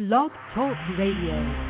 Blog Talk Radio.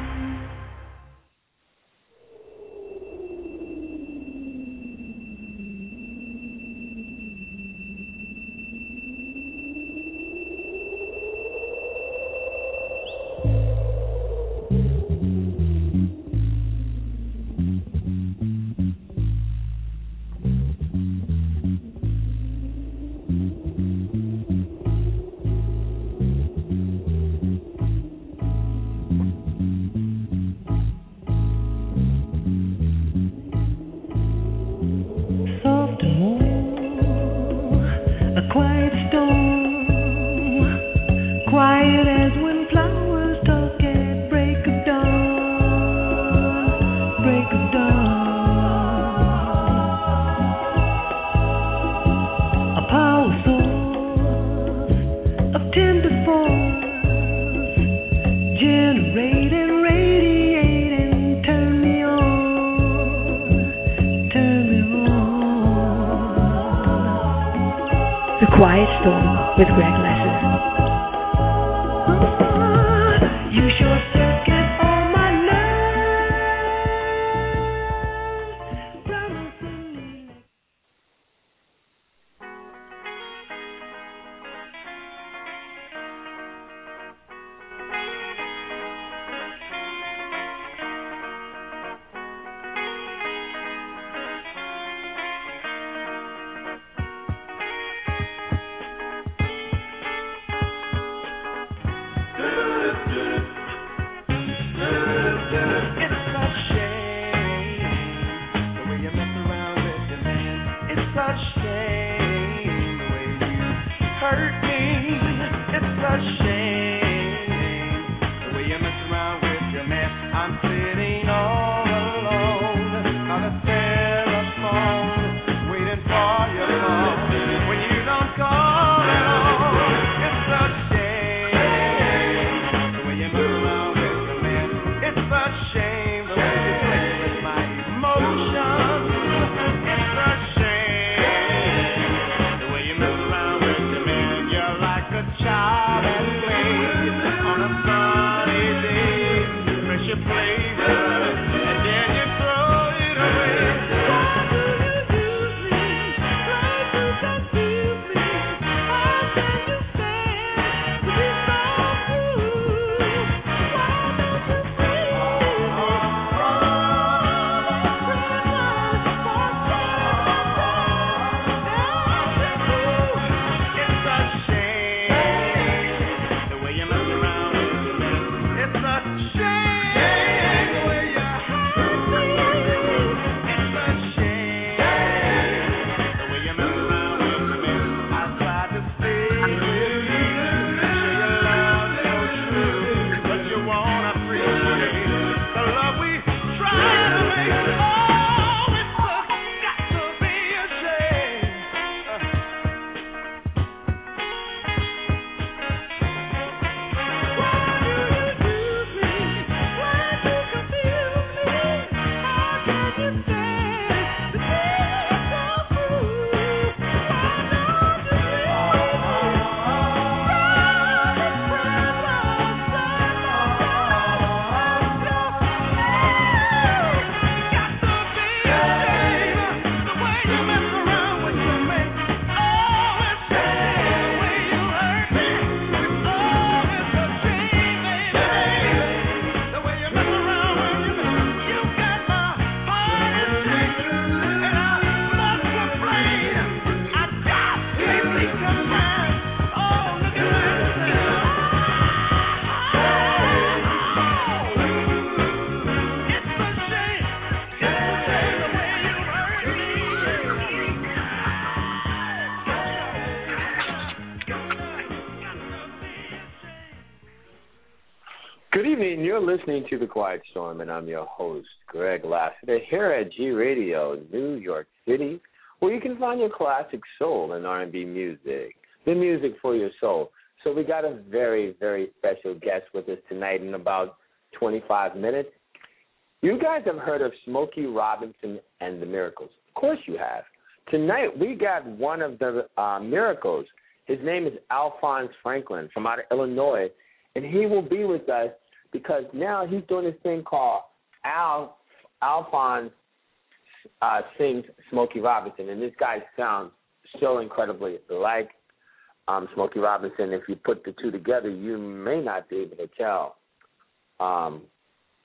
Listening to The Quiet Storm, and I'm your host, Greg Lassiter, here at G Radio, New York City, where you can find your classic soul and R&B music, the music for your soul. So we got a very, very special guest with us tonight in about 25 minutes. You guys have heard of Smokey Robinson and the Miracles. Of course you have. Tonight we got one of the uh, Miracles. His name is Alphonse Franklin from out of Illinois, and he will be with us because now he's doing this thing called Al Alphonse uh, sings Smokey Robinson, and this guy sounds so incredibly like um, Smokey Robinson. If you put the two together, you may not be able to tell um,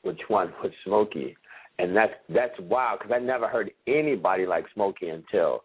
which one was Smokey, and that's that's wild because I never heard anybody like Smokey until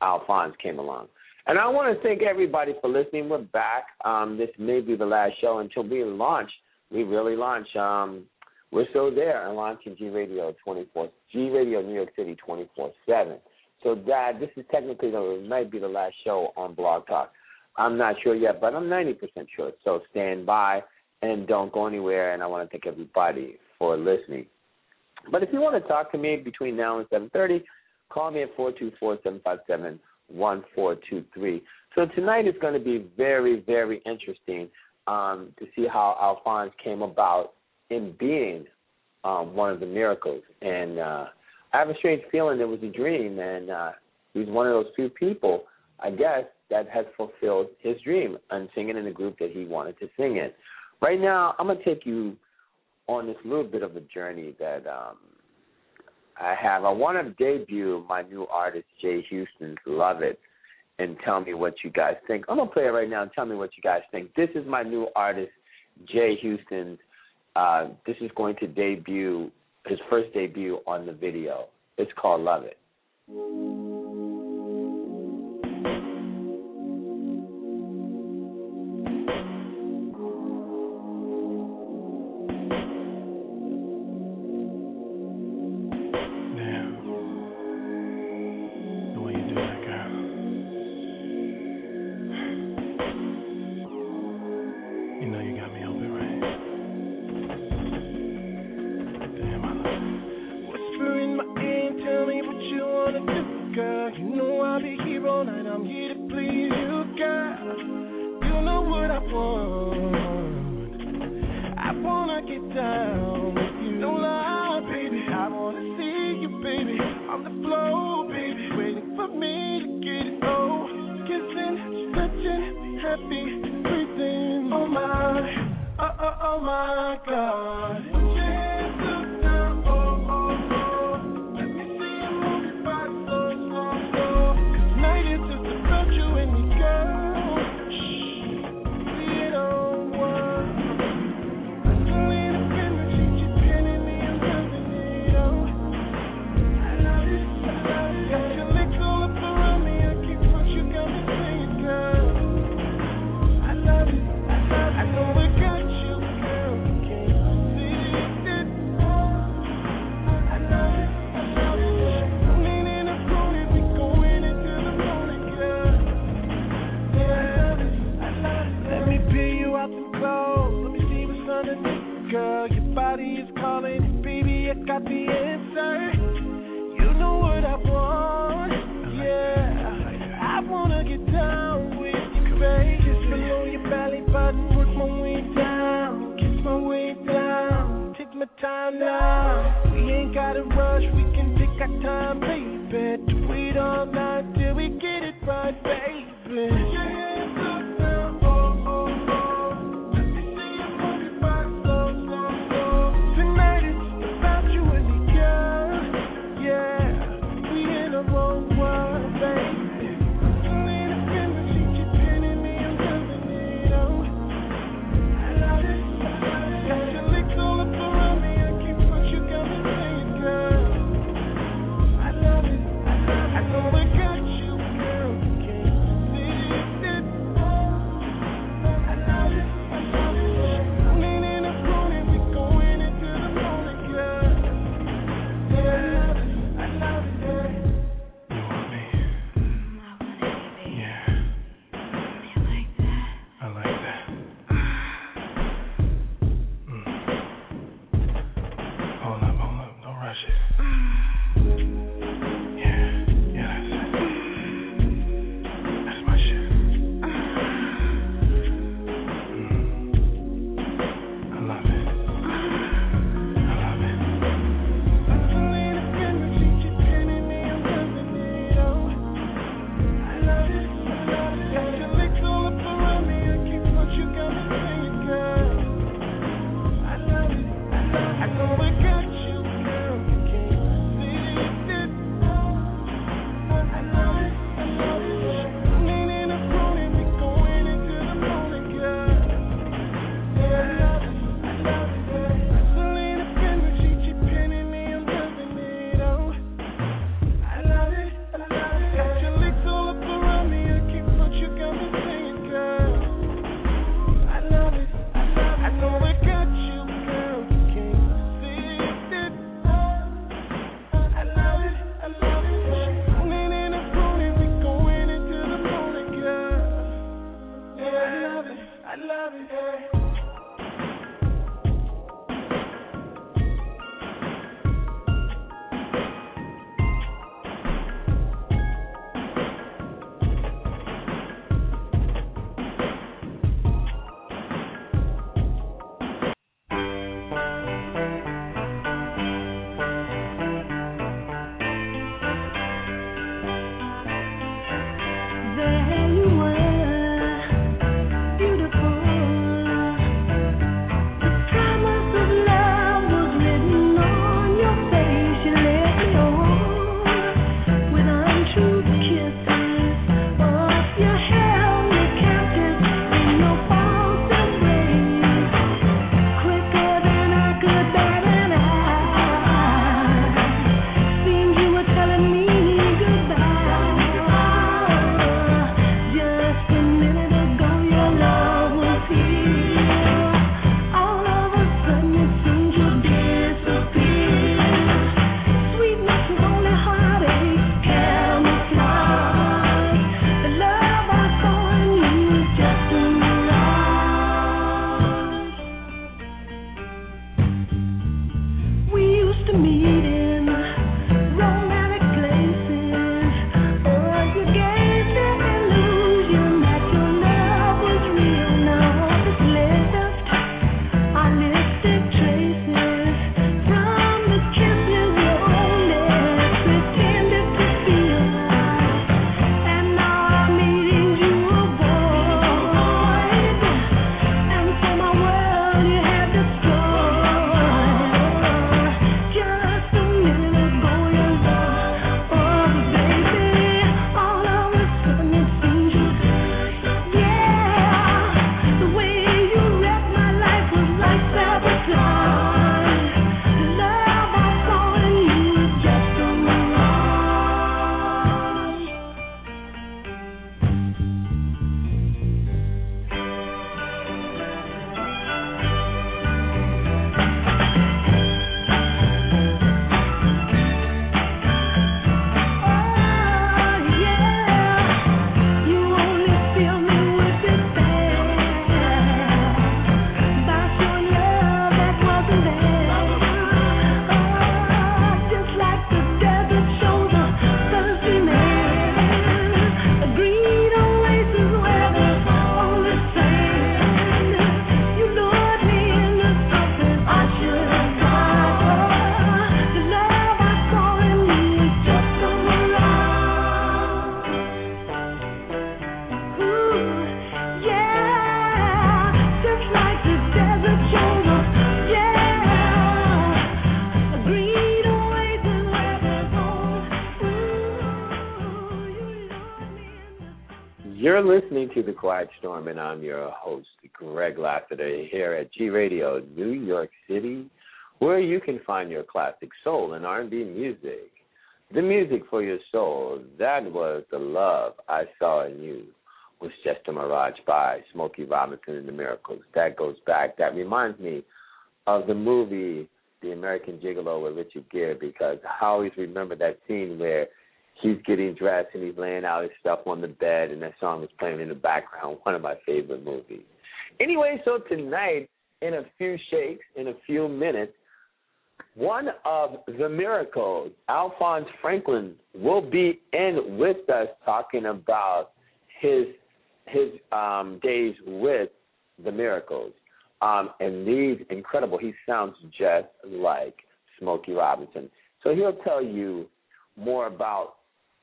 Alphonse came along. And I want to thank everybody for listening. We're back. Um, this may be the last show until we launch. We really launch. Um, we're still there and launching G Radio 24, G Radio New York City 24 7. So, Dad, this is technically the might be the last show on Blog Talk. I'm not sure yet, but I'm 90% sure. So stand by and don't go anywhere. And I want to thank everybody for listening. But if you want to talk to me between now and 7:30, call me at 424-757-1423. So tonight is going to be very, very interesting um, to see how Alphonse came about in being um, one of the miracles. And uh, I have a strange feeling it was a dream, and uh, he's one of those few people, I guess, that has fulfilled his dream and singing in the group that he wanted to sing in. Right now, I'm gonna take you on this little bit of a journey that um, I have. I want to debut my new artist, Jay Houston's "Love It," and tell me what you guys think. I'm gonna play it right now and tell me what you guys think. This is my new artist, Jay Houston's. Uh, this is going to debut his first debut on the video. It's called "Love It." now. We ain't gotta rush, we can take our time The Quiet Storm, and I'm your host, Greg Lassiter, here at G Radio, New York City, where you can find your classic soul and R&B music. The music for your soul, that was The Love I Saw in You, was just a mirage by Smokey Robinson and the Miracles. That goes back, that reminds me of the movie The American Gigolo with Richard Gere, because I always remember that scene where – he's getting dressed and he's laying out his stuff on the bed, and that song is playing in the background. One of my favorite movies. Anyway, so tonight, in a few shakes, in a few minutes, one of the miracles, Alphonse Franklin, will be in with us talking about his his um, days with the miracles. Um, and these incredible. He sounds just like Smokey Robinson. So he'll tell you more about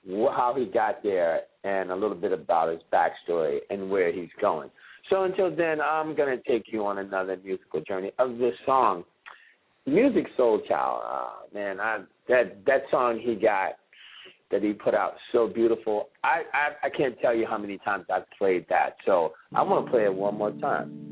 how he got there and a little bit about his backstory and where he's going. So until then, I'm going to take you on another musical journey of this song, Musiq Soulchild. Uh, man, I, that that song he got that he put out so beautiful. I, I I can't tell you how many times I've played that. So I want to play it one more time.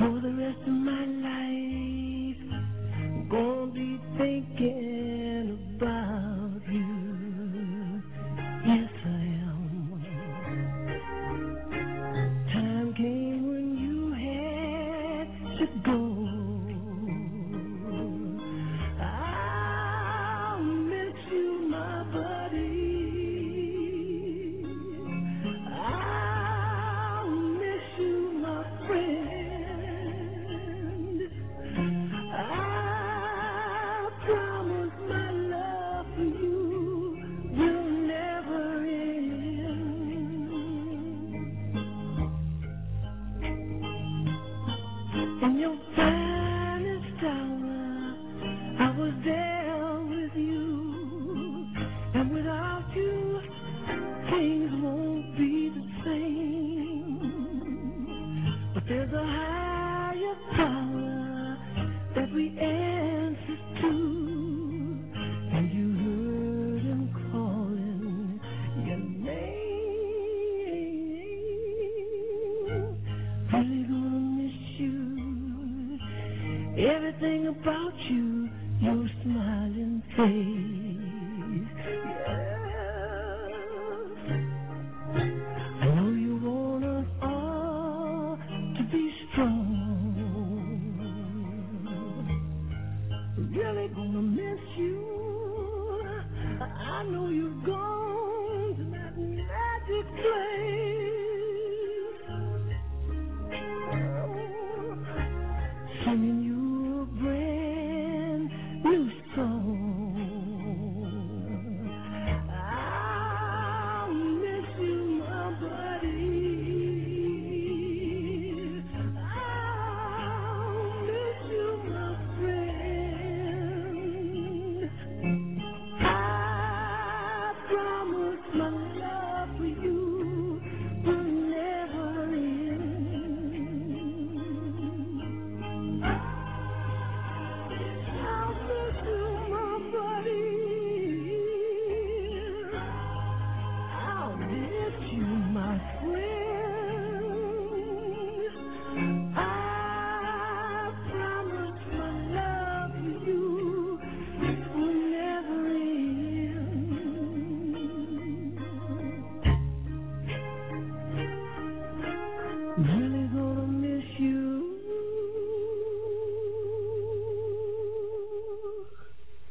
For the rest of my life, gonna be thinking.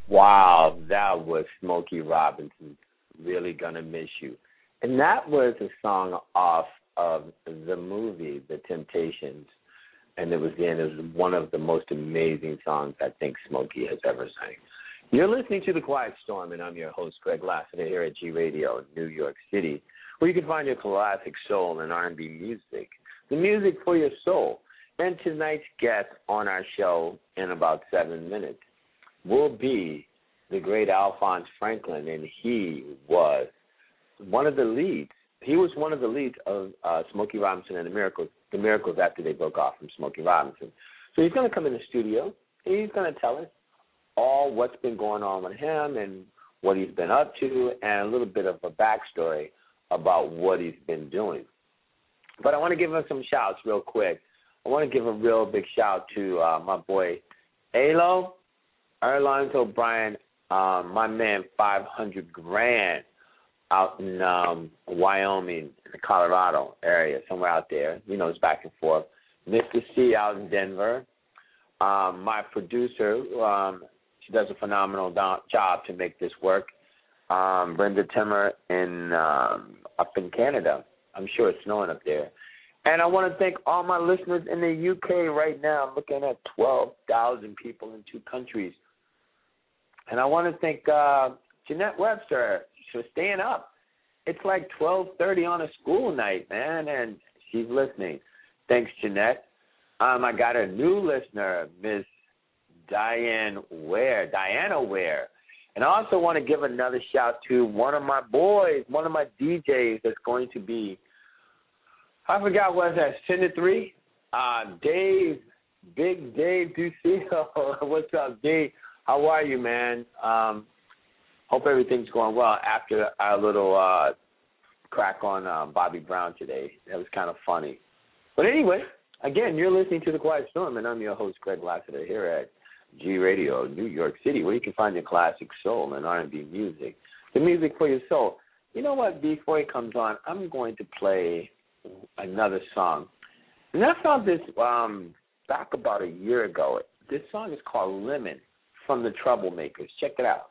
Was Smokey Robinson, Really Gonna Miss You. And that was a song off of the movie The Temptations. And it was and it was one of the most amazing songs I think Smokey has ever sang. You're listening to The Quiet Storm, and I'm your host, Greg Lassiter, here at G Radio, in New York City, where you can find your classic soul and R&B music, the music for your soul. And tonight's guest on our show in about seven minutes will be the great Alphonse Franklin, and he was one of the leads. He was one of the leads of uh, Smokey Robinson and the Miracles. The Miracles after they broke off from Smokey Robinson. So he's going to come in the studio. He's going to tell us all what's been going on with him and what he's been up to, and a little bit of a backstory about what he's been doing. But I want to give him some shouts real quick. I want to give a real big shout to uh, my boy Alo, Erlines O'Brien um, my man 500 grand out in um Wyoming, in the Colorado area, somewhere out there. You know, it's back and forth. Mr. C out in Denver. Um, my producer, um, she does a phenomenal do- job to make this work. Um, Brenda Timmer in um, up in Canada, I'm sure it's snowing up there. And I want to thank all my listeners in the UK right now. I'm looking at 12,000 people in two countries. And I want to thank uh, Jeanette Webster for staying up. It's like 12:30 on a school night, man, and she's listening. Thanks, Jeanette. Um, I got a new listener, Miss Diane Ware, Diana Ware. And I also want to give another shout to one of my boys, one of my DJs that's going to be, I forgot what that, 10 to 3? Uh, Dave, Big Dave Duccio. What's up, Dave? How are you, man? Um, hope everything's going well after our little uh, crack on uh, Bobby Brown today. That was kind of funny. But anyway, again, you're listening to The Quiet Storm, and I'm your host, Greg Lassiter, here at G Radio, New York City, where you can find your classic soul and R&B music, the music for your soul. You know what? Before it comes on, I'm going to play another song, and I found this um, back about a year ago. This song is called "Lemon" from the Troublemakers. Check it out.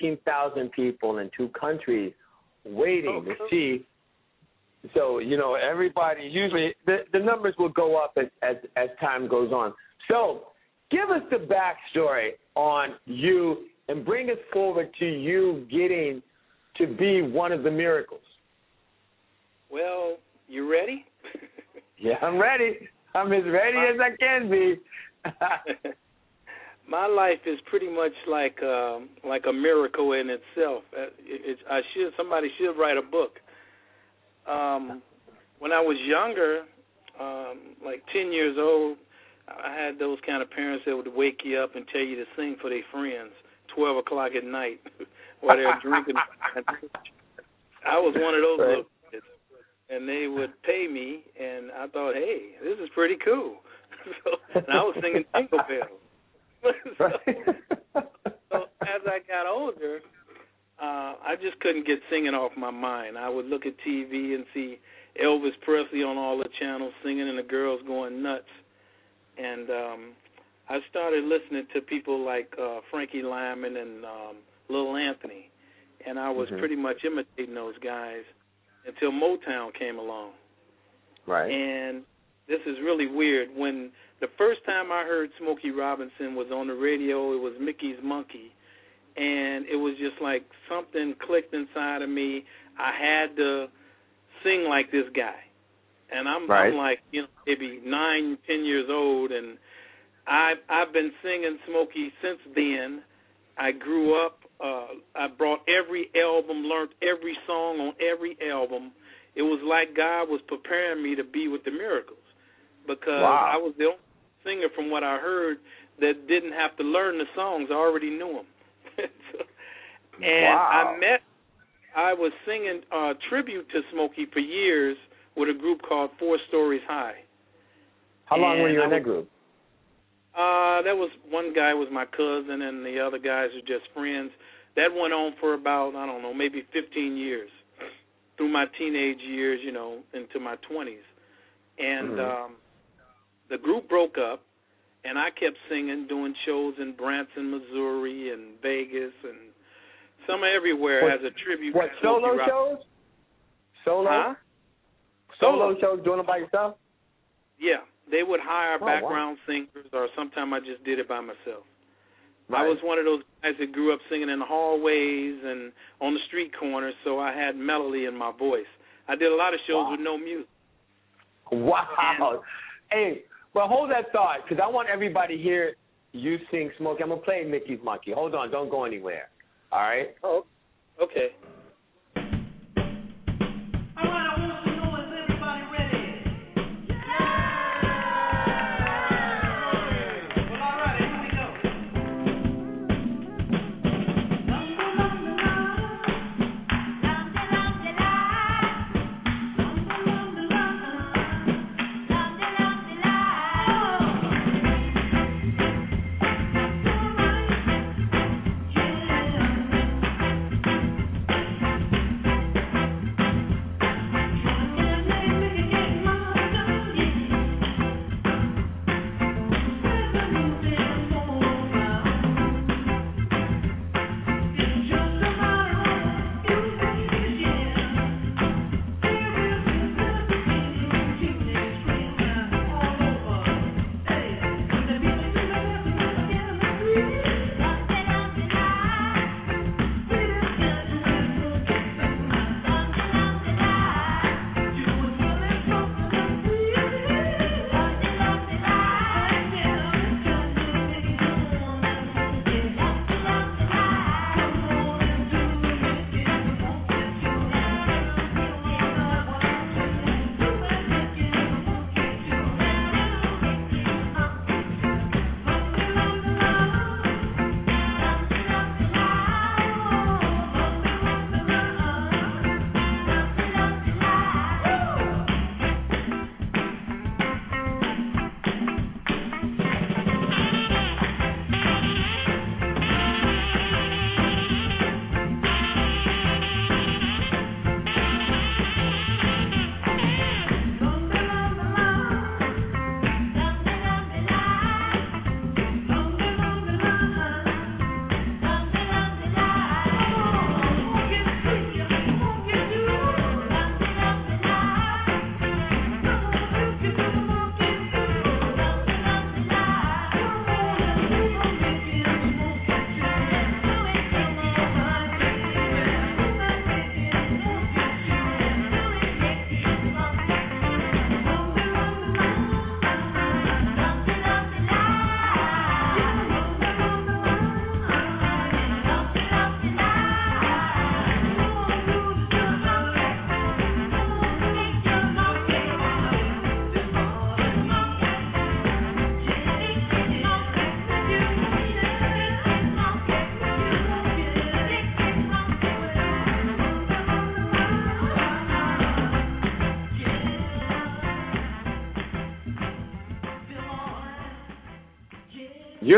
13,000 people in two countries waiting Oh, to see. So you know, everybody usually the the numbers will go up as as as time goes on. So give us the backstory on you and bring us forward to you getting to be one of the miracles. Well, you ready? Yeah, I'm ready. I'm as ready as I can be. My life is pretty much like um, like a miracle in itself. Uh, It, it, I should somebody should write a book. Um, when I was younger, um, like ten years old, I had those kind of parents that would wake you up and tell you to sing for their friends twelve o'clock at night while they're drinking. I was one of those Right. little kids, and they would pay me, and I thought, hey, this is pretty cool. so, and I was singing Jingle Bells. so, so as I got older, uh, I just couldn't get singing off my mind. I would look at TV and see Elvis Presley on all the channels singing, and the girls going nuts. And um, I started listening to people like uh, Frankie Lymon and um, Little Anthony, and I was Mhm. pretty much imitating those guys until Motown came along. right. And this is really weird. When the first time I heard Smokey Robinson was on the radio, it was Mickey's Monkey, and it was just like something clicked inside of me. I had to sing like this guy, and I'm Right. I'm like you know maybe nine, ten years old, and I I've been singing Smokey since then. I grew up. Uh, I brought every album, learned every song on every album. It was like God was preparing me to be with the miracles because Wow. I was the only singer from what I heard that didn't have to learn the songs. I already knew them. so, and Wow. I met. I was singing uh, tribute to Smokey for years with a group called Four Stories High. How long were and you in that group? Uh, that was one guy was my cousin, and the other guys are just friends. That went on for about I don't know, maybe 15 years, through my teenage years, you know, into my 20s. And Mhm. um, the group broke up, and I kept singing, doing shows in Branson, Missouri, and Vegas, and some everywhere What- as a tribute. What solo Smokey shows? Solo? Huh? Solo shows doing it by yourself? Yeah, they would hire Oh, wow. background singers, or sometimes I just did it by myself. I was one of those guys that grew up singing in the hallways and on the street corners, so I had melody in my voice. I did a lot of shows Wow. with no music. Wow. Hey, well, hold that thought because I want everybody here. You sing Smokey. I'm gonna play Mickey's Monkey. Hold on, don't go anywhere. All right. Oh, okay.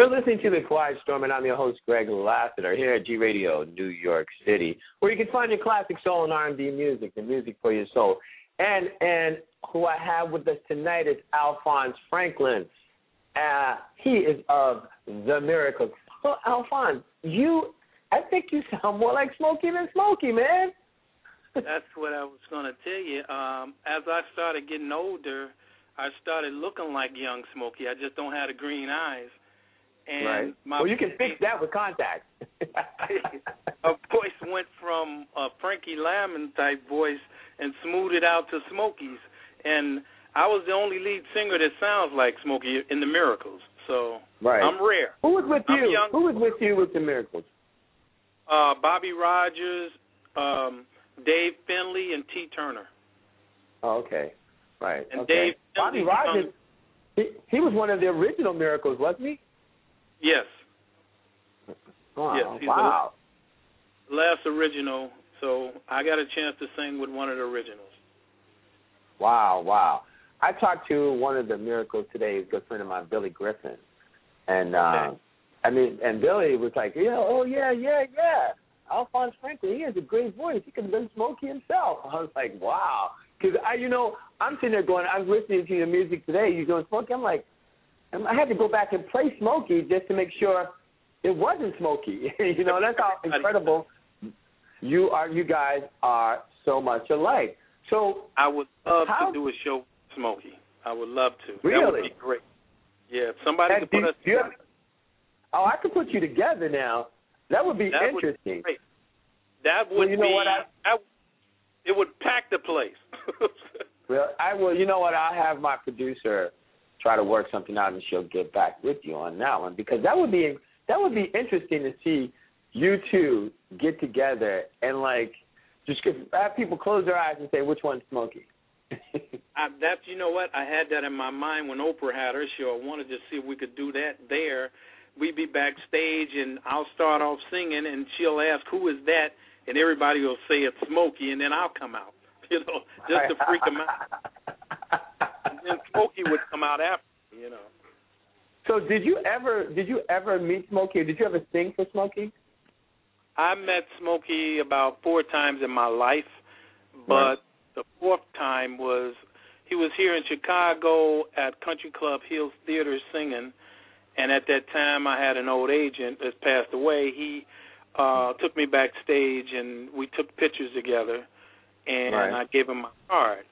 You're listening to The Quiet Storm, and I'm your host, Greg Lassiter, here at G Radio, New York City, where you can find your classic soul and R&B music, the music for your soul. And and who I have with us tonight is Alphonse Franklin. Uh, he is of The Miracles. Well, Alphonse, you, I think you sound more like Smokey than Smokey, man. That's what I was going to tell you. Um, as I started getting older, I started looking like young Smokey. I just don't have the green eyes. And right. my well, you can fix that with contacts. a voice went from a Frankie Lymon type voice and smoothed it out to Smokey's, and I was the only lead singer that sounds like Smokey in the Miracles. So right. I'm rare. Who was with I'm you? young. Who was with you with the Miracles? Uh, Bobby Rogers, um, Dave Finley, and T. Turner. Oh, okay. Right. And okay. Dave Bobby Finley Rogers. He, he was one of the original Miracles, wasn't he? Yes, Wow. Yes, wow. last original. So I got a chance to sing with one of the originals. Wow, wow. I talked to one of the miracles today, a good friend of mine, Billy Griffin. And uh Okay. I mean and Billy was like, Yeah, oh yeah, yeah, yeah. Alphonse Franklin, he has a great voice. He can been Smokey himself. I was like, Wow. Because I you know, I'm sitting there going, I'm listening to your music today, you're doing Smokey, I'm like I had to go back and play Smokey just to make sure it wasn't Smokey. you know, that's how incredible you are you guys are so much alike. So I would love How- to do a show with Smokey. I would love to. Really? That would be great. Yeah, if somebody That- could put do- us together. have- oh, I could put you together now. That would be interesting. That would be great. That would Well, you know be. what, I- that- it would pack the place. well, I will. You know what? I'll have my producer try to work something out, and she'll get back with you on that one because that would be that would be interesting to see you two get together and like just have people close their eyes and say which one's Smokey. I, that you know what? I had that in my mind when Oprah had her show. I wanted to see if we could do that there. We'd be backstage, and I'll start off singing, and she'll ask, "Who is that?" And everybody will say it's Smokey, and then I'll come out, you know, just to freak them out. And then Smokey would come out after, you know. so did you ever did you ever meet Smokey? Did you ever sing for Smokey? I met Smokey about four times in my life, but Right. the fourth time was he was here in Chicago at Country Club Hills Theater singing, and at that time I had an old agent that's passed away. He uh took me backstage and we took pictures together, and Right. I gave him my card.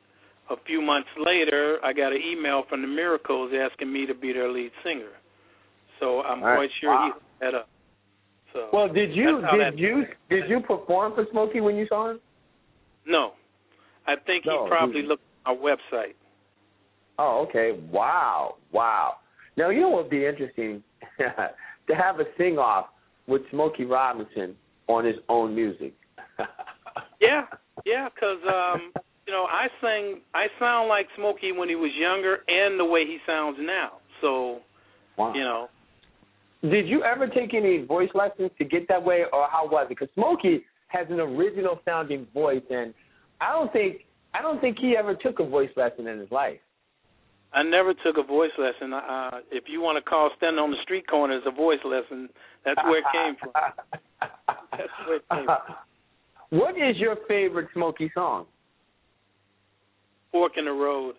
A few months later, I got an email from the Miracles asking me to be their lead singer. So I'm All right. quite sure Wow. he hooked that up. So Well, did you did that- you did you perform for Smokey when you saw him? No. I think No, he probably he- looked at our website. Oh, okay. Wow, wow. Now you know what would be interesting to have a sing off with Smokey Robinson on his own music. Yeah, yeah, because um, you know I sang, I sound like Smokey when he was younger, and the way he sounds now. So Wow. you know, Did you ever take any voice lessons to get that way, or how was it? Because Smokey has an original sounding voice, and I don't think I don't think he ever took a voice lesson in his life. I never took a voice lesson. Uh, if you want to call standing on the street corner as a voice lesson, that's where it came from. That's where it came from. What is your favorite Smokey song? Fork in the road.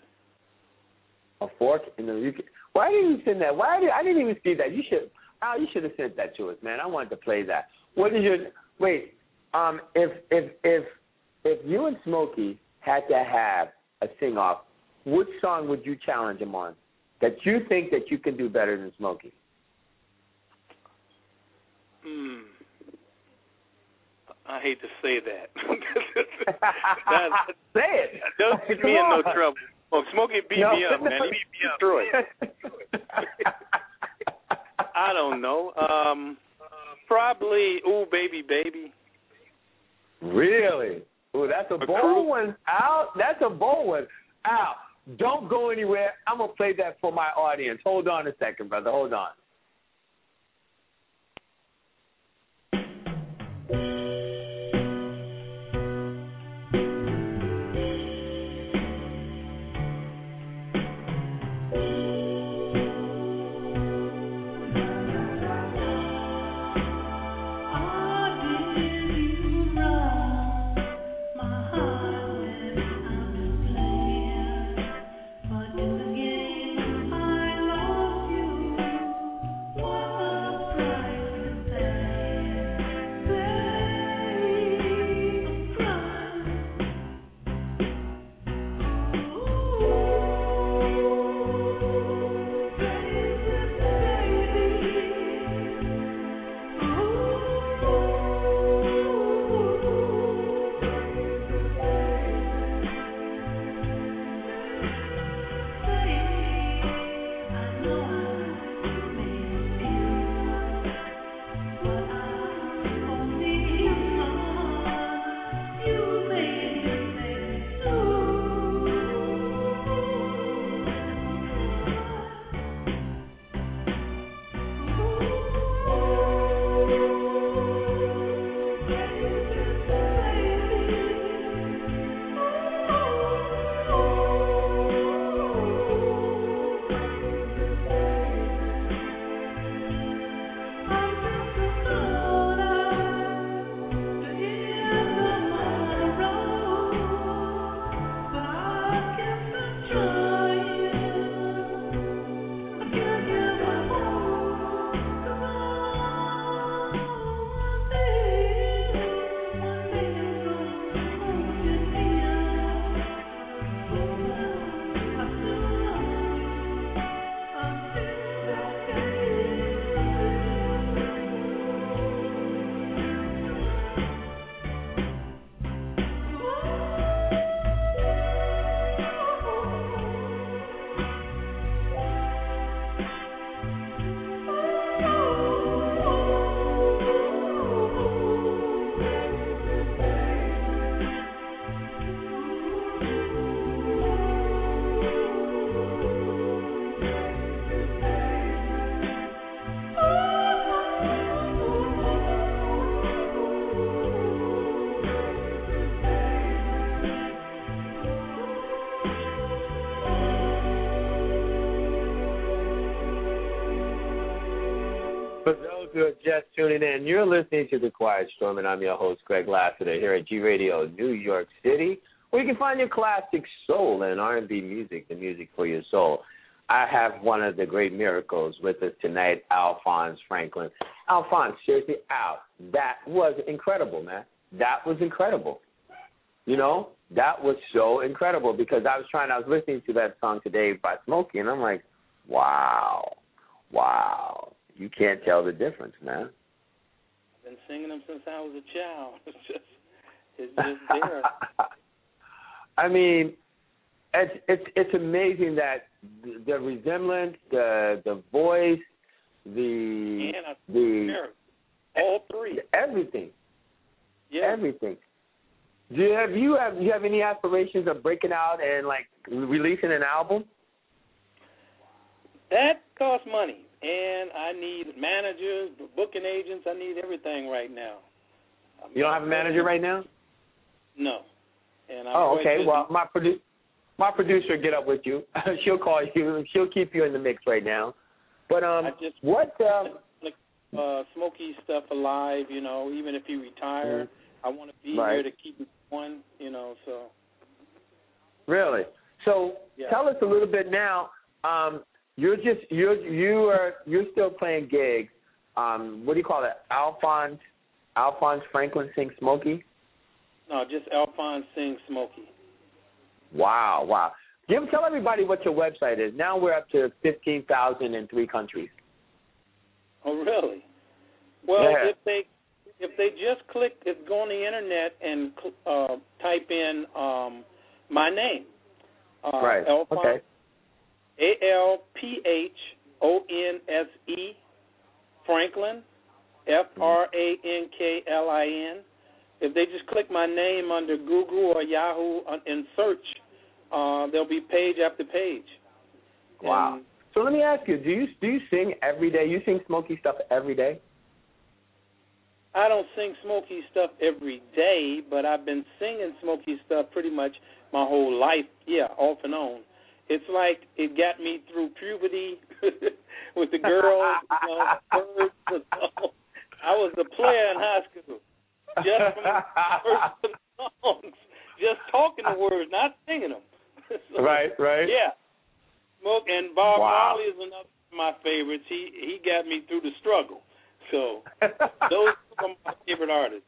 A fork in the. Can, why didn't you send that? Why did I didn't even see that? You should. Oh, you should have sent that to us, man. I wanted to play that. What is your wait? Um, if if if if you and Smokey had to have a sing off, which song would you challenge him on that you think that you can do better than Smokey? Hmm. I hate to say that. that Say it. Don't get me in no trouble. Oh, Smokey beat No, me up, man. He beat me up. Detroit. I don't know. Um, probably "Ooh Baby Baby." Really? Oh, that's a A bold crew. one. out. that's a bold one. out. don't go anywhere. I'm gonna play that for my audience. Hold on a second, brother. Hold on. Tuning in, you're listening to The Quiet Storm, and I'm your host, Greg Lassiter, here at G Radio, New York City, where you can find your classic soul and R&B music, the music for your soul. I have one of the great miracles with us tonight, Alphonse Franklin. Alphonse, seriously, Al, that was incredible, man. That was incredible. You know, that was so incredible because I was trying, I was listening to that song today by Smokey, and I'm like, wow, wow. You can't tell the difference, man. Been singing them since I was a child. It's just, it's just there. I mean, it's it's it's amazing that the, the resemblance, the the voice, the the all three. everything, Yeah. everything. Do you have you have you have any aspirations of breaking out and like releasing an album? That costs money, and I need managers, booking agents. I need everything right now. You don't have a manager right now? No. And I'm Oh, okay. busy. Well, my produ- my producer will get up with you. She'll call you. She'll keep you in the mix right now. But um, I just- what? Um, like uh Smokey stuff alive, you know, even if he retire, I want to be Mm-hmm. Right. here to keep him going, you know, so Really? So Yeah. tell us a little bit now. Um, you're just you're you are you're still playing gigs. Um, what do you call it? Alphonse Alphonse Franklin sing Smokey. no, just Alphonse sing Smokey. Wow, wow. Give tell everybody what your website is. Now we're up to fifteen thousand in three countries. Oh, really? Well, Yeah. if they if they just click, if go on the internet and uh, type in um, my name, uh, right. Alphonse, Okay. A L P H O N S E Franklin F R A N K L I N. If they just click my name under Google or Yahoo and search, uh, there'll be page after page. Wow. And So let me ask you: Do you do you sing every day? You sing Smokey stuff every day? I don't sing Smokey stuff every day, but I've been singing Smokey stuff pretty much my whole life. Yeah, off and on. It's like it got me through puberty with the girls, you know, birds. And all. I was a player in high school, just from the words to the songs, just talking the words, not singing them. So, right, right. Yeah. Smoke and Bob Wow. Marley is another of my favorites. He he got me through the struggle. So those are my favorite artists.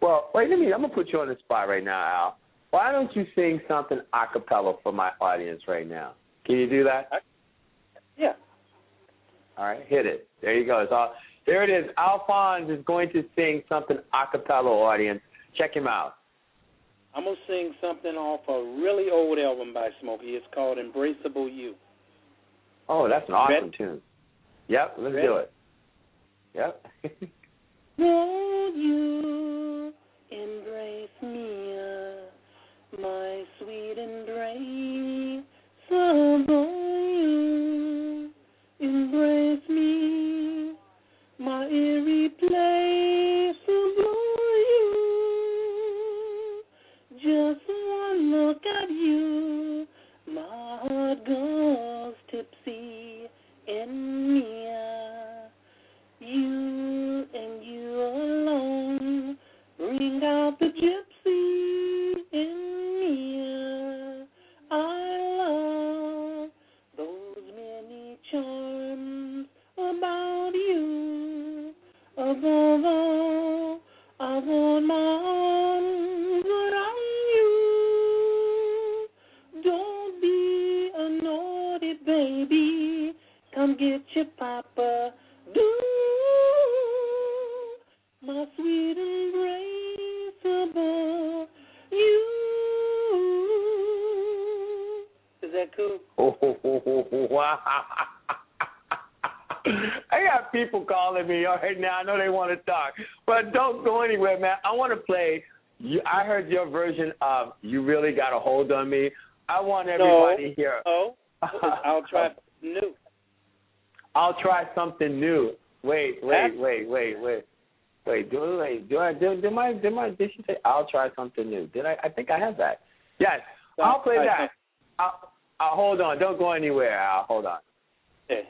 well, wait a minute. I'm gonna put you on the spot right now, Al. Why don't you sing something a cappella for my audience right now? Can you do that? Yeah. All right, hit it. There you go. It's all, there it is. Alphonse is going to sing something a cappella, audience. Check him out. I'm gonna sing something off a really old album by Smokey. It's called Embraceable You. Oh, that's an awesome Ready? tune. Yep, let's Ready? do it. Yep. Won't you embrace me, my sweet embrace? you embrace me, my irreplaceable you. Just one look at you, my heart goes tipsy in me. You and you alone bring out the gypsy your papa. Do my sweet embraceable you. Is that cool? Oh, wow. I got people calling me right now. I know they want to talk, but don't go anywhere, man. I want to play. You, I heard your version of "You Really Got a Hold on Me." I want everybody here. Oh, I'll try new. I'll try something new. Wait, wait, wait, wait, wait. Wait, do wait, do I did, did my did my did she say I'll try something new? Did I I think I have that. Yes. I'll play that. I'll, I'll hold on, don't go anywhere, Al. Hold on. Okay.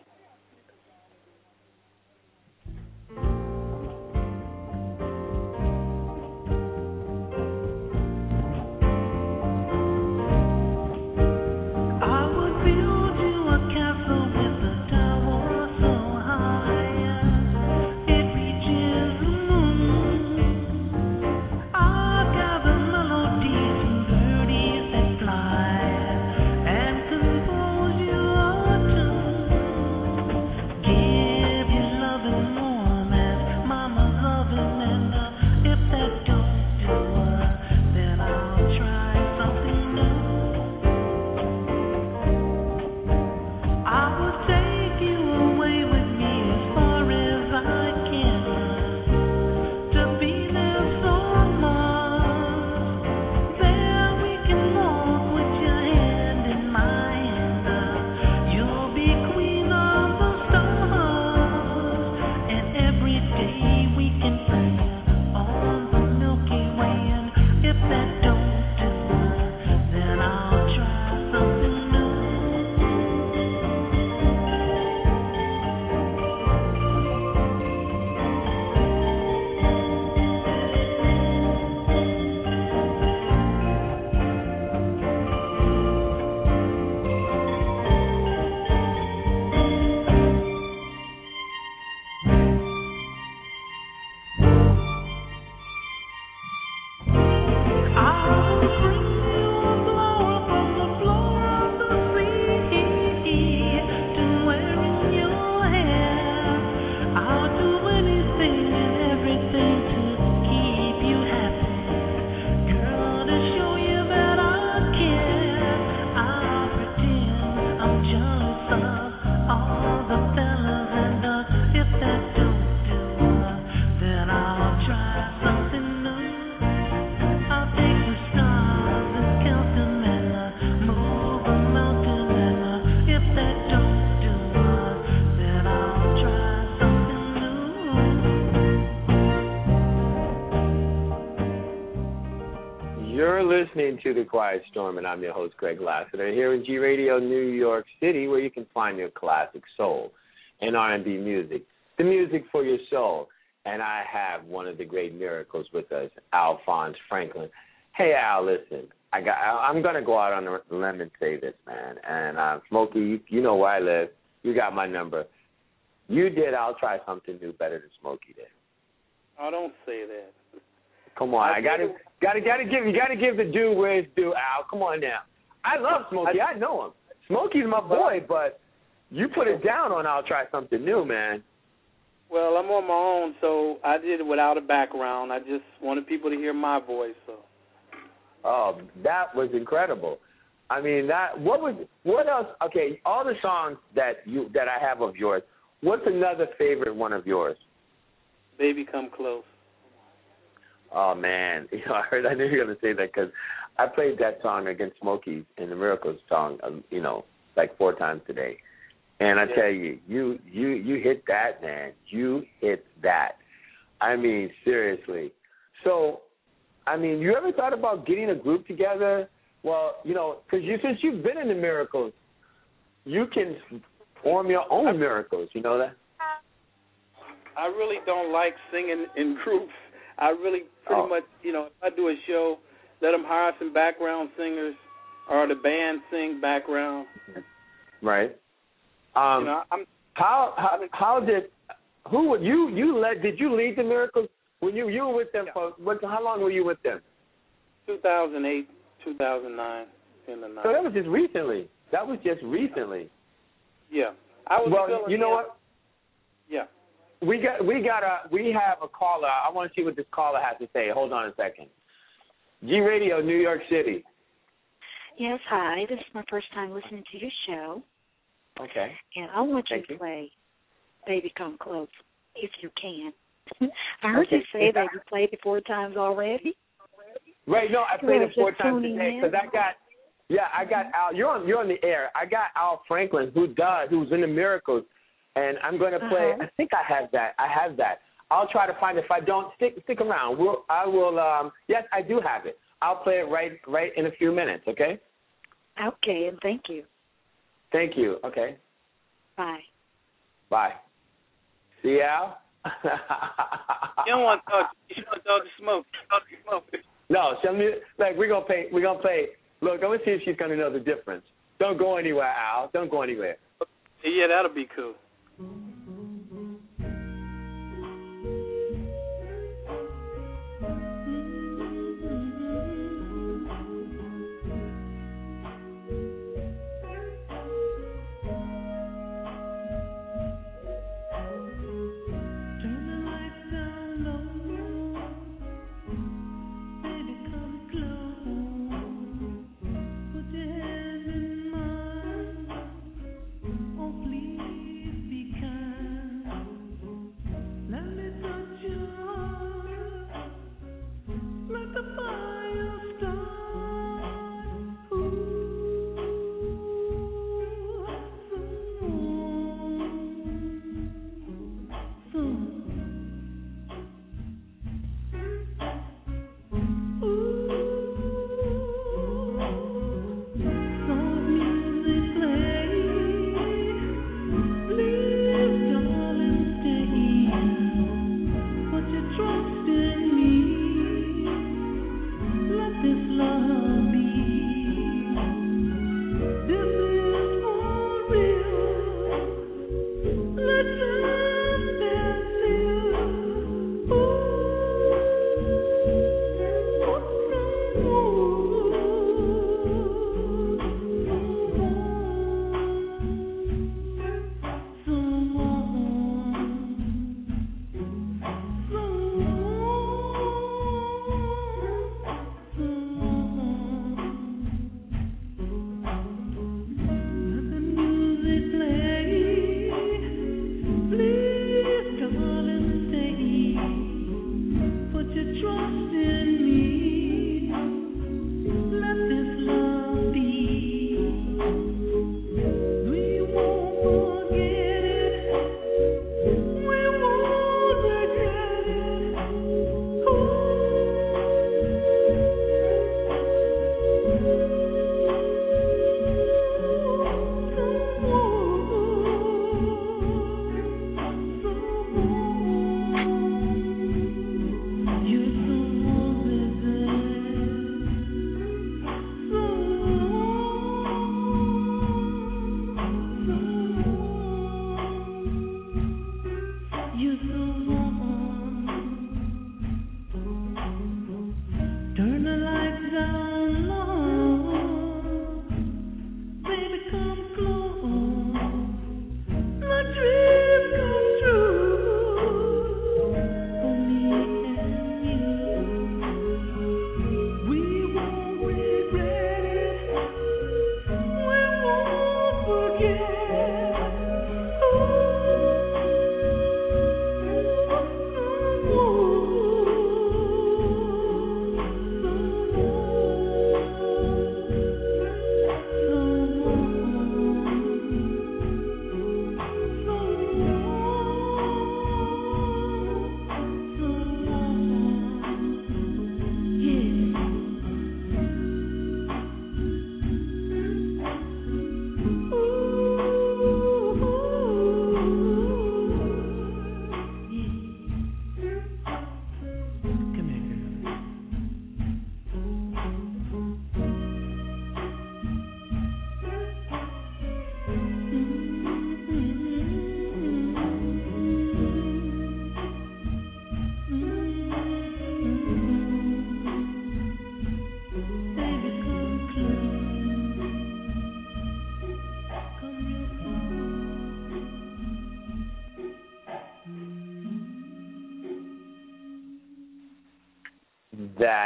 Listening to The Quiet Storm, and I'm your host, Greg Lassiter, here in G Radio New York City, where you can find your classic soul and R&B music, the music for your soul. And I have one of the great miracles with us, Alphonse Franklin. Hey, Al, listen, I got. I'm gonna go out on a limb and say this, man. And uh, Smokey, you, you know where I live. You got my number. You did. I'll try something new better than Smokey did. I don't say that. Come on, I, I gotta, gotta, gotta give you gotta give the due where it's due, Al. Come on now. I love Smokey. I, know him. Smokey's my boy, but you put it down on I'll try something new, man. Well, I'm on my own, so I did it without a background. I just wanted people to hear my voice. So Oh, that was incredible. I mean, that what was what else? Okay, all the songs that you that I have of yours. What's another favorite one of yours? baby, come close. Oh man, you know, I heard I knew you were gonna say that because I played that song against Smokey in the Miracles song, um, you know, like four times today. And I Yeah. tell you, you you you hit that, man. You hit that. I mean, seriously. So, I mean, you ever thought about getting a group together? Well, you know, because you since you've been in the Miracles, you can form your own miracles. You know that? I really don't like singing in groups. I really pretty Oh. much, you know, if I do a show, let them hire some background singers or the band sing background. Right. Um, you know, I'm How how how did who would you you led did you lead the miracles when you you were with them for what how long were you with them? 2008, 2009, in the So that was just recently. That was just recently. Yeah, I was. Well, you know what? Yeah. We got we got a we have a caller. I want to see what this caller has to say. Hold on a second. G Radio, New York City. Yes, hi. This is my first time listening to your show, Okay. and I want you Thank to you. play "Baby Come Close" if you can. I heard Okay. you say that you played it four times already. Right. No, I played it four times today because I got. Yeah, I got mm-hmm. Al. You're on. You're on the air. I got Al Franklin, who does, who's in the Miracles, and I'm going to play. Uh-huh. I think I have that. I have that. I'll try to find it. If I don't, stick stick around. We'll. I will. Um. Yes, I do have it. I'll play it right right in a few minutes. Okay. Okay, and thank you. Thank you. Okay. Bye. Bye. See you, Al. You don't want to talk. You want to talk to Smoke. Talk to Smoke. No, so me, like we're gonna play. We're gonna play. Look, I'm gonna see if she's gonna know the difference. Don't go anywhere, Al. Don't go anywhere. Yeah, that'll be cool. Turn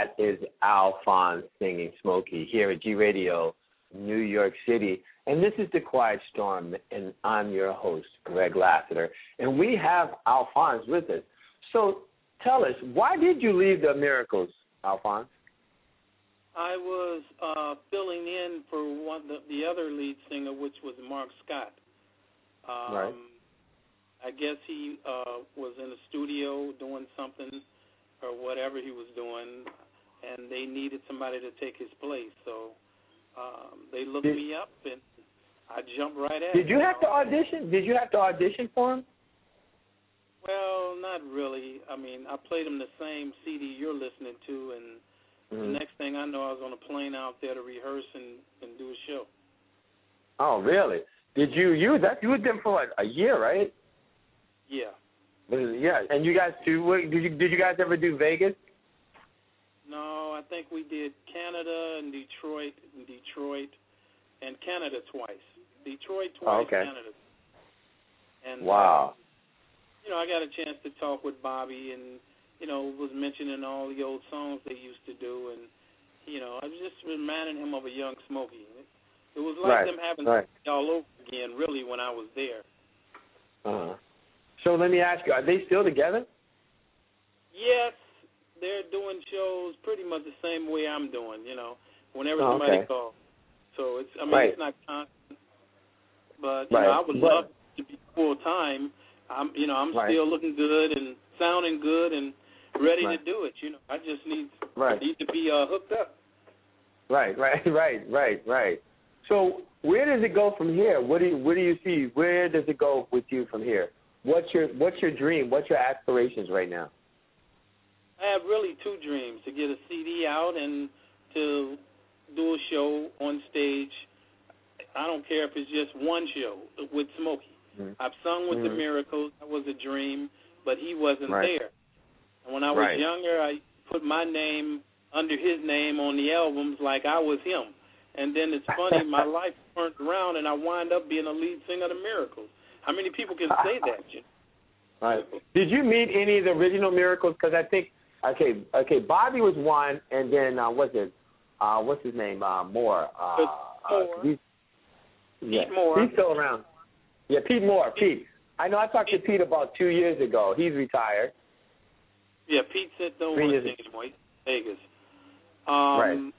That is Alphonse singing Smokey here at G Radio, New York City. And this is The Quiet Storm, and I'm your host, Greg Lassiter. And we have Alphonse with us. So tell us, why did you leave the Miracles, Alphonse? I was uh, filling in for one the, the other lead singer, which was Mark Scott. Um, Right. I guess he uh, was in the studio doing something or whatever he was doing, and they needed somebody to take his place. So um, they looked Did- me up, and I jumped right at Did you have to audition? Did you have to audition for him? Well, not really. I mean, I played him the same CD you're listening to, and Mhm. the next thing I know, I was on a plane out there to rehearse and, and do a show. Oh, really? Did you you that you with them for what, a year, right? Yeah. Yeah, and you guys do. Did you did you guys ever do Vegas? No, I think we did Canada and Detroit and Detroit and Canada twice. Detroit twice, Oh, okay. Canada. And Wow. uh, you know, I got a chance to talk with Bobby and you know, was mentioning all the old songs they used to do and you know, I was just reminding him of a young Smokey. It, it was like Right, them having right. all over again really when I was there. Uh-huh. So let me ask you: Are they still together? Yes, they're doing shows pretty much the same way I'm doing, you know, whenever Oh, somebody okay. calls. So it's I mean Right. it's not constant. But you Right. know, I would But- love to be full time. I'm you know, I'm Right. still looking good and sounding good and ready Right. to do it, you know. I just need Right. need to be uh hooked up. Right, right, right, right, right. So where does it go from here? What do you what do you see? Where does it go with you from here? What's your what's your dream? What's your aspirations right now? I have really two dreams to get a CD out and to do a show on stage. I don't care if it's just one show with Smokey. Mhm. I've sung with the Mhm. Miracles. That was a dream, but he wasn't Right. there. And when I was Right. younger, I put my name under his name on the albums like I was him. And then it's funny, my life turned around and I wind up being a lead singer of the Miracles. How many people can say that? You Right. Did you meet any of the original miracles? Because I think okay, okay, Bobby was one, and then uh, what's it? Uh, what's his name? Uh, Moore. Uh, Moore. Uh, he's, yeah, Moore. He's still around. Yeah, Pete Moore. Pete. I know. I talked to Pete about two years ago. He's retired. Yeah, Pete said don't Three want to sing anymore. In Vegas. Um,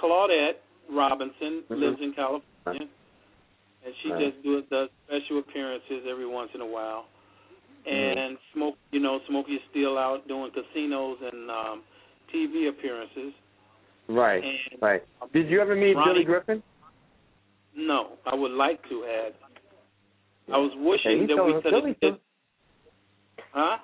Claudette Robinson Mhm. lives in California, and she Right. just do, does special appearances every once in a while. Mm-hmm. And Smoke, you know, Smokey is still out doing casinos and um, TV appearances. Right. And Right. Did you ever meet Ronnie- Billy Griffin? no, I would like to have. I was wishing that we could have. Huh?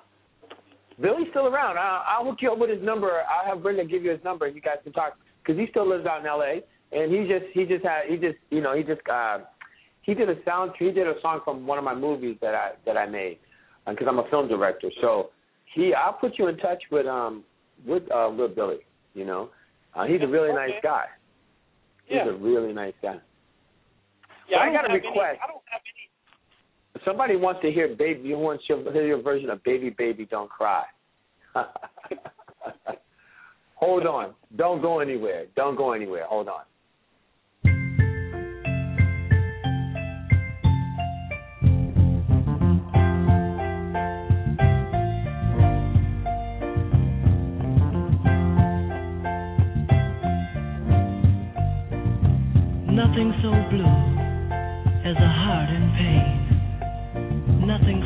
Billy's still around. I'll, I'll hook you up with his number. I'll have Brenda give you his number. You guys can talk because he still lives out in L.A. And he just he just had he just you know he just uh, he did a sound he did a song from one of my movies that I that I made because I'm a film director. So he I'll put you in touch with um with uh with Billy. You know, uh, he's a really Okay. nice guy. He's Yeah. a really nice guy. Yeah, I don't got a have any- request. I don't have any. Somebody wants to hear baby. You want to hear your version of "Baby, Baby, Don't Cry." Hold on. Don't go anywhere. Don't go anywhere. Hold on. Nothing so blue as a heart in pain. Nothing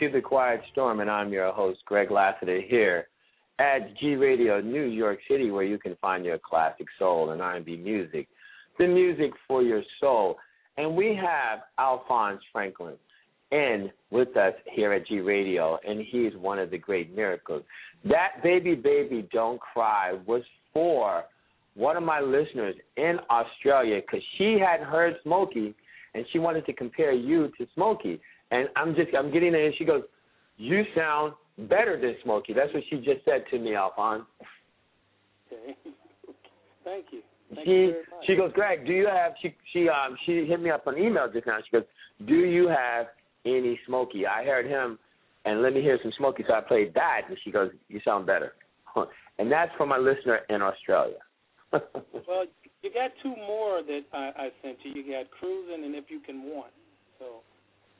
to The Quiet Storm, and I'm your host, Greg Lassiter, here at G Radio, New York City, where you can find your classic soul and R&B music, the music for your soul. And we have Alphonse Franklin in with us here at G Radio, and he's one of the great miracles. That Baby Baby Don't Cry was for one of my listeners in Australia because she hadn't heard Smokey, and she wanted to compare you to Smokey. And I'm just I'm getting it, and she goes, "You sound better than Smokey." That's what she just said to me, Alphonse. Okay. Thank you. Thank she she goes, Greg, do you have she she um she hit me up on email just now. She goes, Do you have any Smokey? I heard him and let me hear some Smokey. So I played that and she goes, You sound better. and that's for my listener in Australia. well, you got two more that I, I sent you. You got cruising and if you can want. So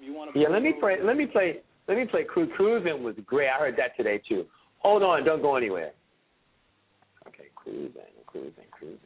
you want to? Yeah, let me play. Let me play. Let me play. Cru- Cruising was great. I heard that today too. Hold on, don't go anywhere. Okay, cruising, cruising, cruising.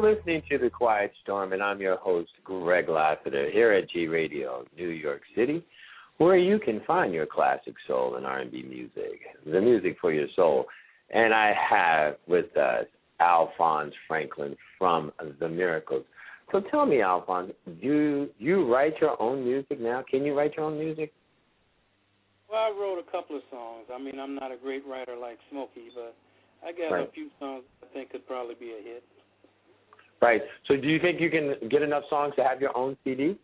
You're listening to The Quiet Storm, and I'm your host, Greg Lassiter, here at G Radio, New York City, where you can find your classic soul and R&B music, the music for your soul. And I have with us Alphonse Franklin from The Miracles. So tell me, Alphonse, do you write your own music now? Can you write your own music? Well, I wrote a couple of songs. I mean, I'm not a great writer like Smokey, but I got right. a few songs I think could probably be a hit. Right. So do you think you can get enough songs to have your own CD?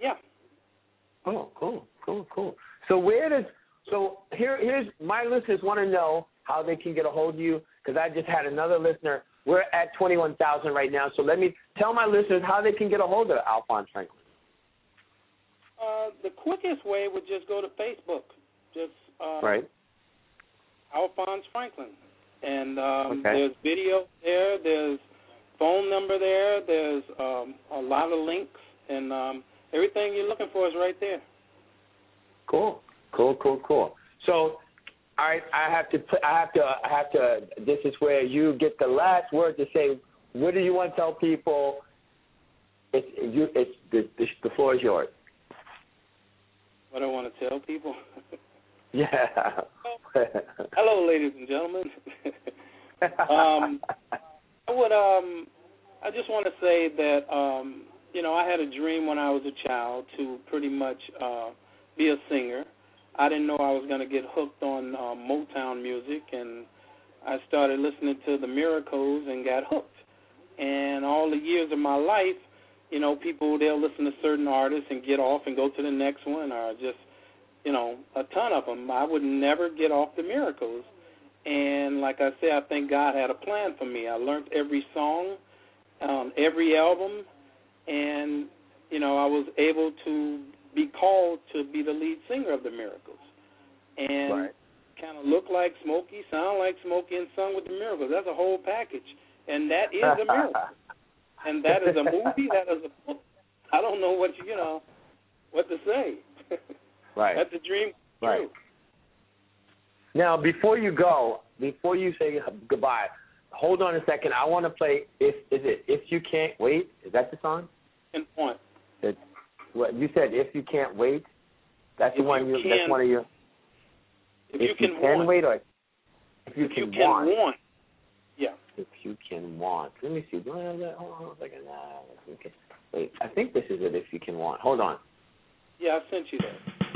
Yeah. Oh, cool, cool, cool. So where does so here here's my listeners want to know how they can get a hold of you because I just had another listener. We're at twenty one thousand right now. So let me tell my listeners how they can get a hold of Alphonse Franklin. Uh, the quickest way would just go to Facebook. Just uh, Right. Alphonse Franklin. And um, Okay. there's video there, there's phone number there, there's um, a lot of links, and um, everything you're looking for is right there. Cool, cool, cool, cool. So, right, I have to put, I have to, I have to. This is where you get the last word to say. What do you want to tell people? It's you. It's the the, the floor is yours. What I want to tell people. Yeah. Hello, ladies and gentlemen. um, I would um, I just want to say that um, you know I had a dream when I was a child to pretty much uh, be a singer. I didn't know I was going to get hooked on uh, Motown music, and I started listening to the Miracles and got hooked. And all the years of my life, you know, people they'll listen to certain artists and get off and go to the next one, or just you know, a ton of them. I would never get off the miracles. And like I said, I think God had a plan for me. I learned every song, um, every album, and you know, I was able to be called to be the lead singer of the Miracles. And Right. kind of look like Smokey, sound like Smokey, and sung with the Miracles. That's a whole package, and that is a miracle. and that is a movie. That is a book. I don't know what you you know what to say. right. That's a dream Right. true. Now, before you go, before you say goodbye, hold on a second. I want to play. If is it if you can't wait? Is that the song? And point. That what you said? If you can't wait, that's the one. you You, can- that's one of your. If, you can, can want, wait, or if you if can you can want. want, yeah. If you can want. Let me see. Do I have that? Hold on a second. Okay. Wait, I think this is it. If you can want. Hold on. Yeah, I sent you that.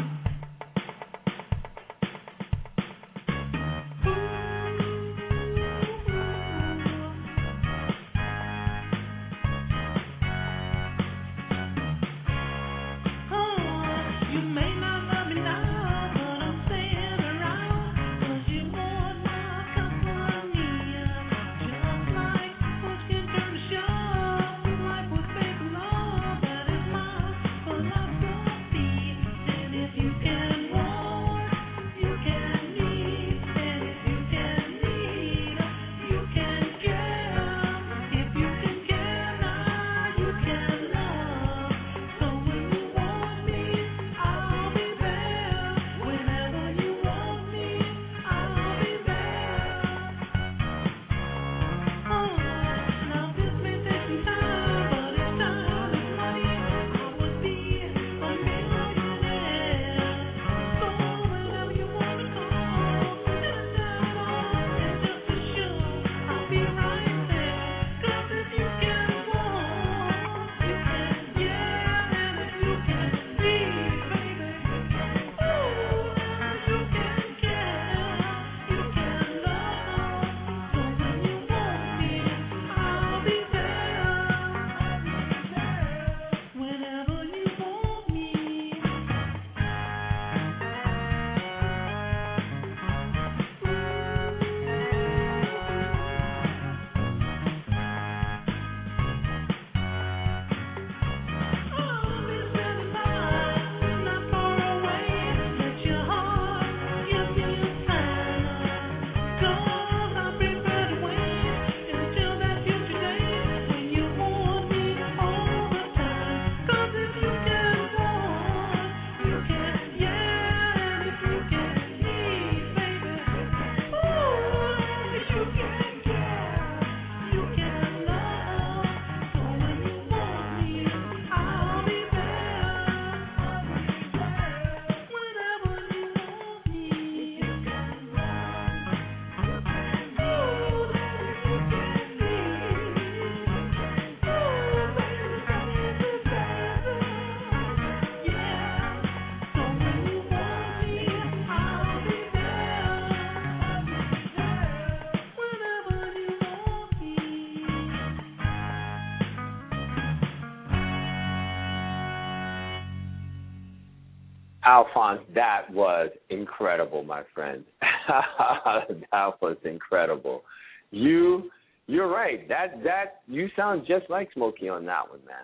That was incredible, my friend. that was incredible. You you're right. That that you sound just like Smokey on that one, man.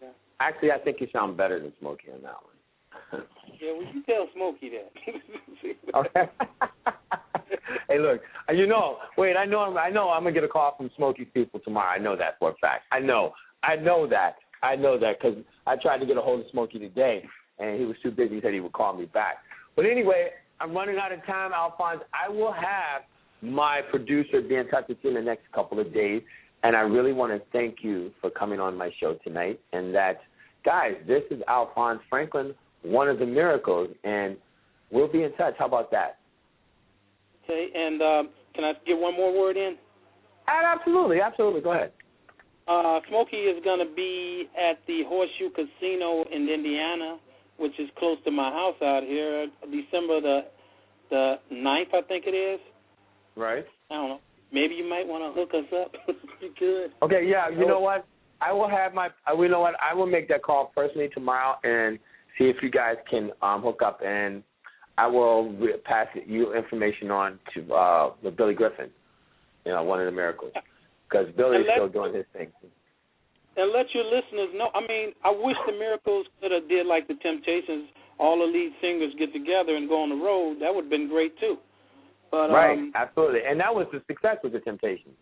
Yeah. Actually, I think you sound better than Smokey on that one. Yeah, well, you tell Smokey that. okay. hey, look. You know, wait. I know. I'm, I know. I'm gonna get a call from Smokey's people tomorrow. I know that for a fact. I know. I know that. I know that because I tried to get a hold of Smokey today, and he was too busy. He said he would call me back. But anyway, I'm running out of time, Alphonse. I will have my producer be in touch with you in the next couple of days. And I really want to thank you for coming on my show tonight. And that, guys, this is Alphonse Franklin, one of the miracles, and we'll be in touch. How about that? Okay, and um, can I get one more word in? Absolutely, absolutely. Go ahead. Uh, Smokey is going to be at the Horseshoe Casino in Indiana, which is close to my house out here, December the the ninth, I think it is. Right. I don't know. Maybe you might want to hook us up. you could. Okay, yeah. You know what? I will have my. uh, You know what? I will make that call personally tomorrow and see if you guys can um, hook up, and I will re- pass you information on to uh, with Billy Griffin. You know, one of the miracles, because Billy's And let- still doing his thing. And let your listeners know. I mean, I wish the Miracles could have did like the Temptations. All the lead singers get together and go on the road. That would have been great too. But right. um, Absolutely. And that was the success with the Temptations.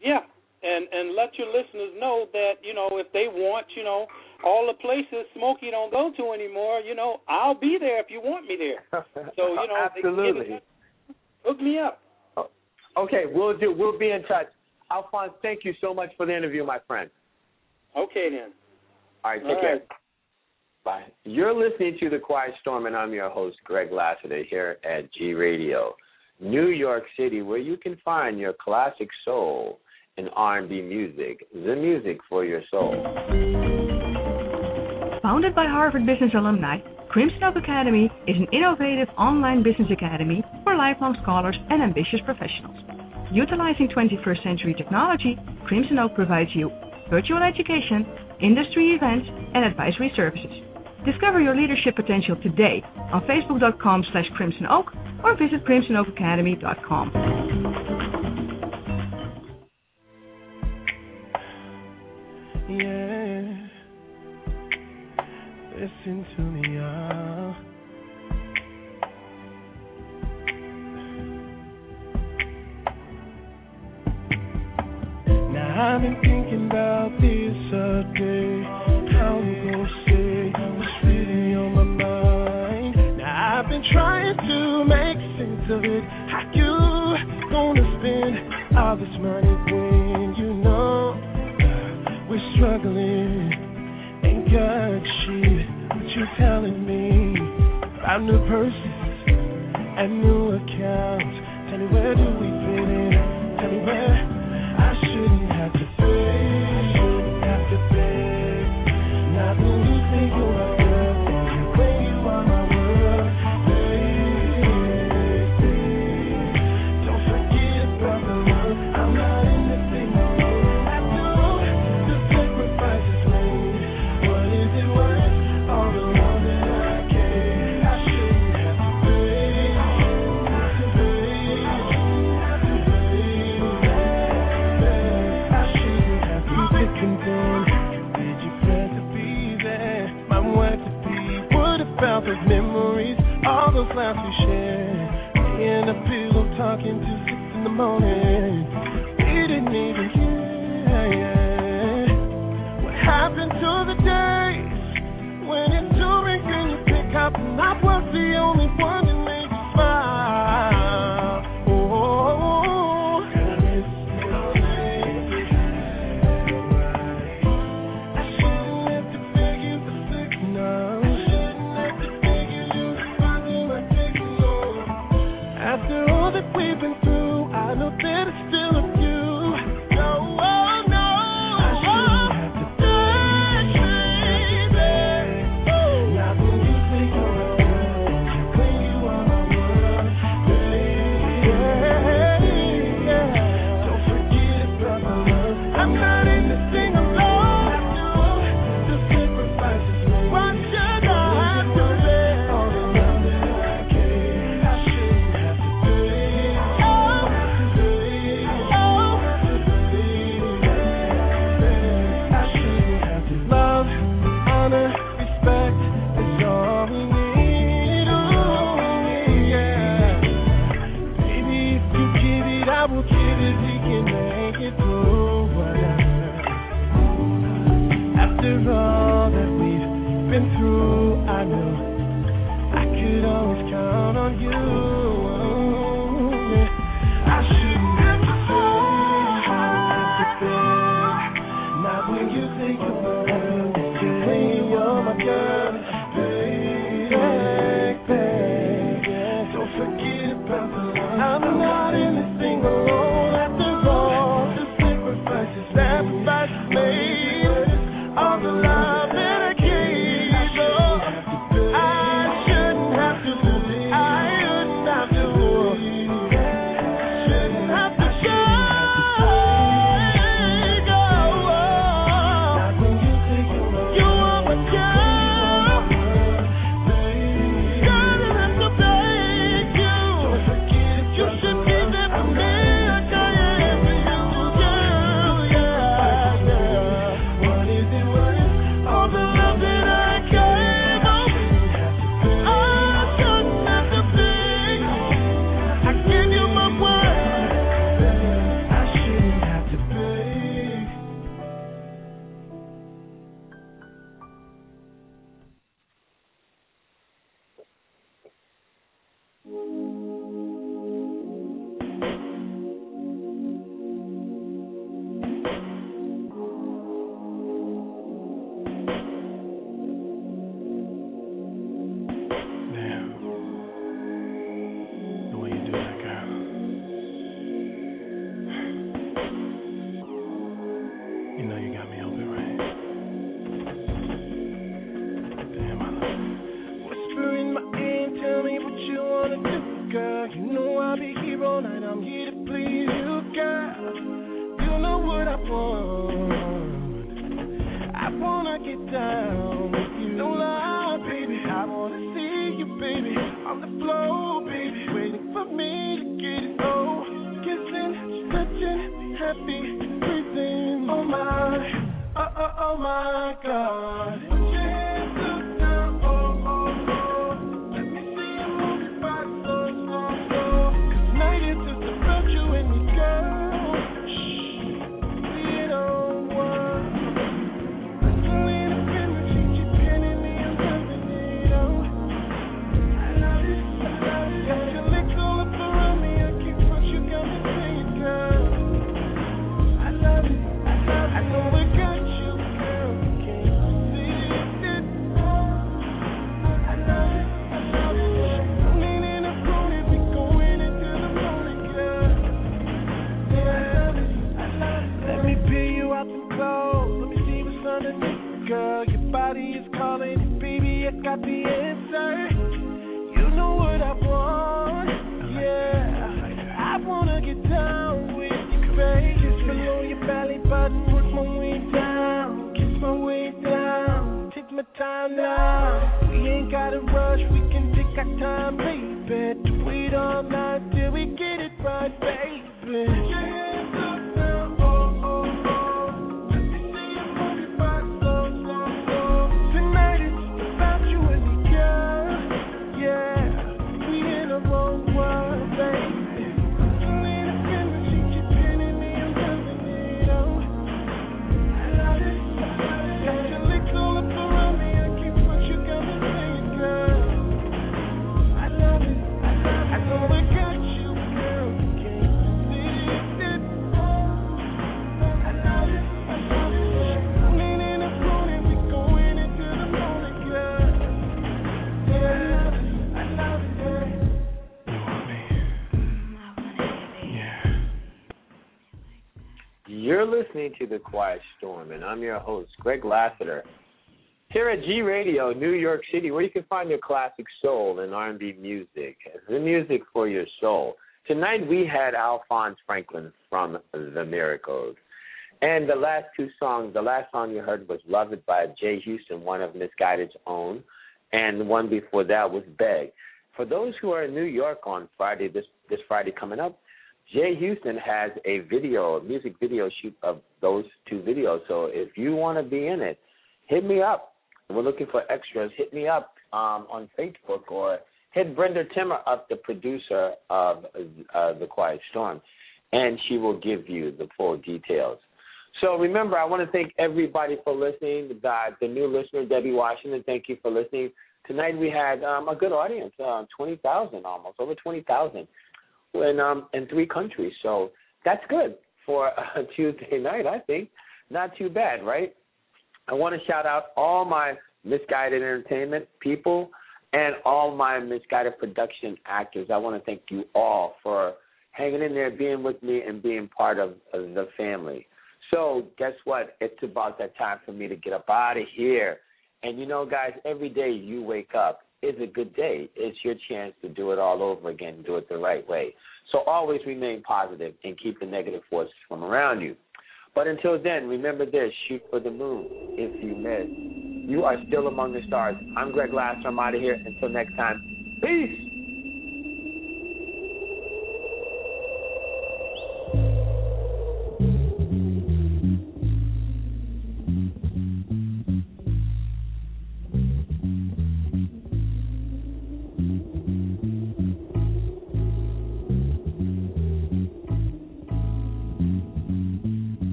Yeah, and and let your listeners know that you know if they want, you know, all the places Smokey don't go to anymore. You know, I'll be there if you want me there. So you know, absolutely. hook me up. Okay, we'll do. We'll be in touch. Alphonse, thank you so much for the interview, my friend. Okay then. All right, take All care. right. Bye. You're listening to The Quiet Storm, and I'm your host, Greg Lassiter, here at G Radio, New York City, where you can find your classic soul and R&B music, the music for your soul. Founded by Harvard Business alumni, Crimson Oak Academy is an innovative online business academy for lifelong scholars and ambitious professionals. Utilizing 21st century technology, Crimson Oak provides you virtual education, industry events, and advisory services. Discover your leadership potential today on facebook.com slash crimson oak or visit crimsonoakacademy.com. Yeah. Listen to I've been thinking about this all day. How I'm gonna say what's really on my mind. Now I've been trying to make sense of it. How you gonna spend all this money when you know we're struggling? Ain't got shit. What you telling me? About new purses and new accounts. Tell me where do we fit in? Tell me where I shouldn't Not when you think you're about those memories? All those laughs we shared. Me and the pillow talking till six in the morning. We didn't even care. What happened to the days when it's two rings and you pick up and I was the only not in the sacrifices The Quiet Storm, and I'm your host, Greg Lassiter. Here at G Radio, New York City, where you can find your classic soul and R&B music, the music for your soul. Tonight we had Alphonse Franklin from The Miracles. And the last two songs, the last song you heard was "Loved" by Jay Houston, one of Misguided's own, and the one before that was Beg. For those who are in New York on Friday, this this Friday coming up, Jay Houston has a video, a music video shoot of those two videos. So if you want to be in it, hit me up. We're looking for extras. Hit me up um, on Facebook or hit Brenda Timmer up, the producer of uh, The Quiet Storm, and she will give you the full details. So remember, I want to thank everybody for listening. The, the new listener, Debbie Washington, thank you for listening. Tonight we had um, a good audience, uh, 20,000 almost, over 20,000 in um, in three countries. So that's good for a Tuesday night. I think not too bad, right? I want to shout out all my misguided entertainment people and all my misguided production actors. I want to thank you all for hanging in there, being with me, and being part of, of the family. So, guess what? It's about that time for me to get up out of here. And you know, guys, every day you wake up is a good day. It's your chance to do it all over again, do it the right way. So, always remain positive and keep the negative forces from around you. But until then, remember this shoot for the moon if you miss. You are still among the stars. I'm Greg Lasser. I'm out of here. Until next time, peace.